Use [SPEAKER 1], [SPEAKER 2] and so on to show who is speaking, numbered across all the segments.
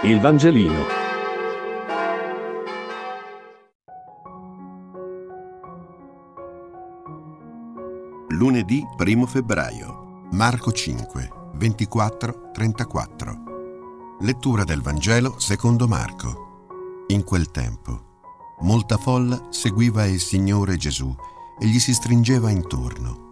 [SPEAKER 1] Il Vangelino.
[SPEAKER 2] Lunedì 1 febbraio. Marco 5, 24, 34. Lettura del Vangelo secondo Marco. In quel tempo, molta folla seguiva il Signore Gesù e gli si stringeva intorno.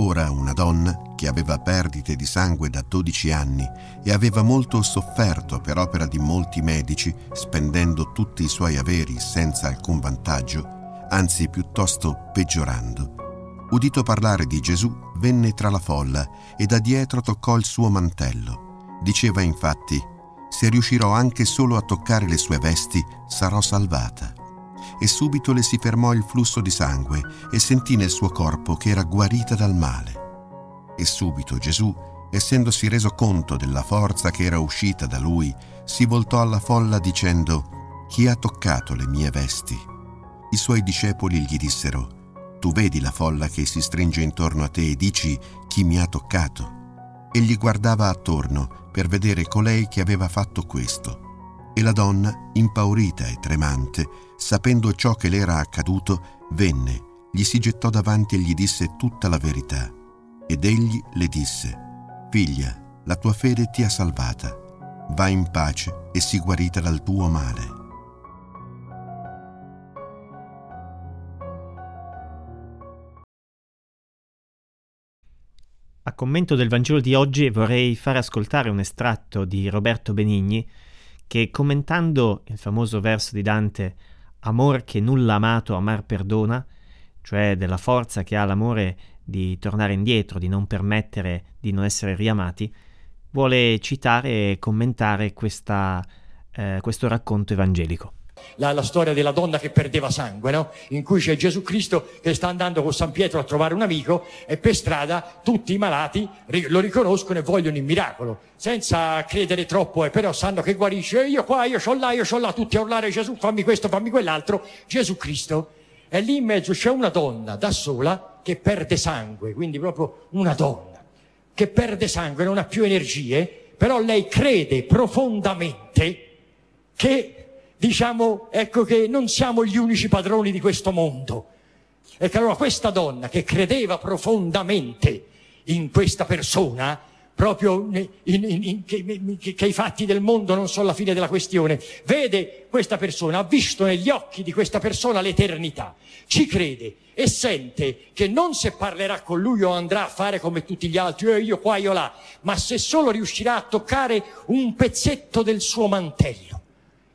[SPEAKER 2] Ora una donna, che aveva perdite di sangue da 12 anni e aveva molto sofferto per opera di molti medici, spendendo tutti i suoi averi senza alcun vantaggio, anzi piuttosto peggiorando, udito parlare di Gesù, venne tra la folla e da dietro toccò il suo mantello. Diceva infatti, se riuscirò anche solo a toccare le sue vesti, sarò salvata e subito le si fermò il flusso di sangue e sentì nel suo corpo che era guarita dal male. E subito Gesù, essendosi reso conto della forza che era uscita da lui, si voltò alla folla dicendo, Chi ha toccato le mie vesti? I suoi discepoli gli dissero, Tu vedi la folla che si stringe intorno a te e dici, Chi mi ha toccato? Egli guardava attorno per vedere colei che aveva fatto questo. E la donna, impaurita e tremante, sapendo ciò che le era accaduto, venne, gli si gettò davanti e gli disse tutta la verità. Ed egli le disse, Figlia, la tua fede ti ha salvata. Va in pace e sii guarita dal tuo male.
[SPEAKER 3] A commento del Vangelo di oggi vorrei far ascoltare un estratto di Roberto Benigni che commentando il famoso verso di Dante Amor che nulla amato amar perdona, cioè della forza che ha l'amore di tornare indietro, di non permettere di non essere riamati, vuole citare e commentare questa, eh, questo racconto evangelico
[SPEAKER 4] la, la, storia della donna che perdeva sangue, no? in cui c'è Gesù Cristo che sta andando con San Pietro a trovare un amico e per strada tutti i malati lo riconoscono e vogliono il miracolo, senza credere troppo, eh, però sanno che guarisce, io qua, io c'ho là, io c'ho là, tutti a urlare Gesù, fammi questo, fammi quell'altro, Gesù Cristo. E lì in mezzo c'è una donna da sola che perde sangue, quindi proprio una donna che perde sangue, non ha più energie, però lei crede profondamente che diciamo, ecco che non siamo gli unici padroni di questo mondo. E che allora questa donna che credeva profondamente in questa persona, proprio in, in, in, che, che, i fatti del mondo non sono la fine della questione, vede questa persona, ha visto negli occhi di questa persona l'eternità, ci crede e sente che non se parlerà con lui o andrà a fare come tutti gli altri, eh, io qua, io là, ma se solo riuscirà a toccare un pezzetto del suo mantello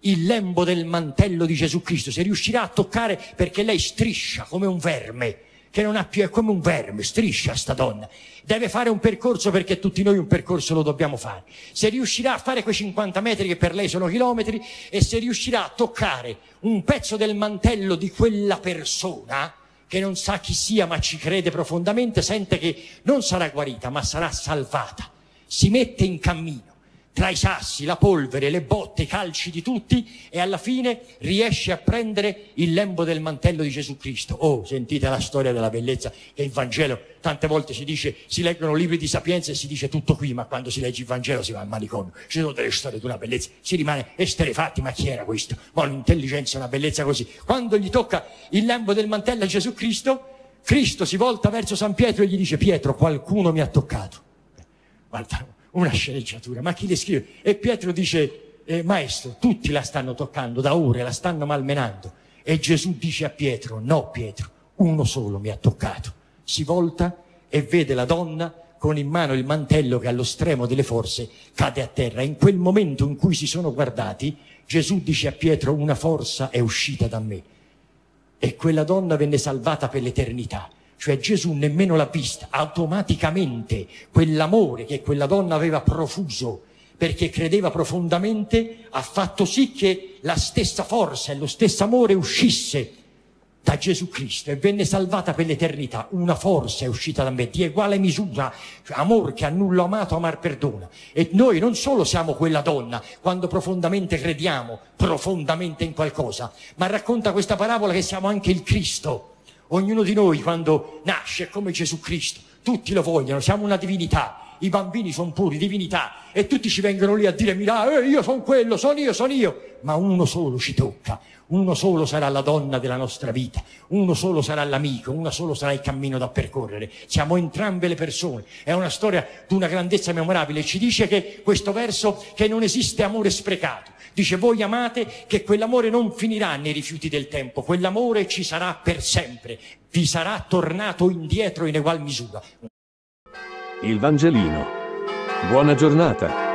[SPEAKER 4] il lembo del mantello di Gesù Cristo, se riuscirà a toccare perché lei striscia come un verme, che non ha più, è come un verme, striscia sta donna. Deve fare un percorso perché tutti noi un percorso lo dobbiamo fare. Se riuscirà a fare quei 50 metri che per lei sono chilometri e se riuscirà a toccare un pezzo del mantello di quella persona, che non sa chi sia ma ci crede profondamente, sente che non sarà guarita ma sarà salvata. Si mette in cammino tra i sassi, la polvere, le botte, i calci di tutti e alla fine riesce a prendere il lembo del mantello di Gesù Cristo. Oh, sentite la storia della bellezza che il Vangelo tante volte si dice, si leggono libri di sapienza e si dice tutto qui, ma quando si legge il Vangelo si va al manicomio. Ci sono delle storie di una bellezza, si rimane esterefatti, ma chi era questo? Ma un'intelligenza, una bellezza così. Quando gli tocca il lembo del mantello a Gesù Cristo, Cristo si volta verso San Pietro e gli dice, Pietro, qualcuno mi ha toccato. Guarda, una sceneggiatura, ma chi le scrive? E Pietro dice, eh, maestro, tutti la stanno toccando da ore, la stanno malmenando. E Gesù dice a Pietro, no Pietro, uno solo mi ha toccato. Si volta e vede la donna con in mano il mantello che allo stremo delle forze cade a terra. In quel momento in cui si sono guardati, Gesù dice a Pietro, una forza è uscita da me. E quella donna venne salvata per l'eternità cioè Gesù nemmeno l'ha vista, automaticamente quell'amore che quella donna aveva profuso perché credeva profondamente ha fatto sì che la stessa forza e lo stesso amore uscisse da Gesù Cristo e venne salvata per l'eternità. Una forza è uscita da me di uguale misura, cioè amor che a nullo amato amar perdona. E noi non solo siamo quella donna quando profondamente crediamo profondamente in qualcosa, ma racconta questa parabola che siamo anche il Cristo Ognuno di noi quando nasce è come Gesù Cristo, tutti lo vogliono, siamo una divinità. I bambini sono puri, divinità, e tutti ci vengono lì a dire, mira, eh, io sono quello, sono io, sono io, ma uno solo ci tocca, uno solo sarà la donna della nostra vita, uno solo sarà l'amico, uno solo sarà il cammino da percorrere. Siamo entrambe le persone. È una storia di una grandezza memorabile. Ci dice che questo verso che non esiste amore sprecato. Dice voi amate che quell'amore non finirà nei rifiuti del tempo, quell'amore ci sarà per sempre, vi sarà tornato indietro in egual misura.
[SPEAKER 1] Il Vangelino. Buona giornata.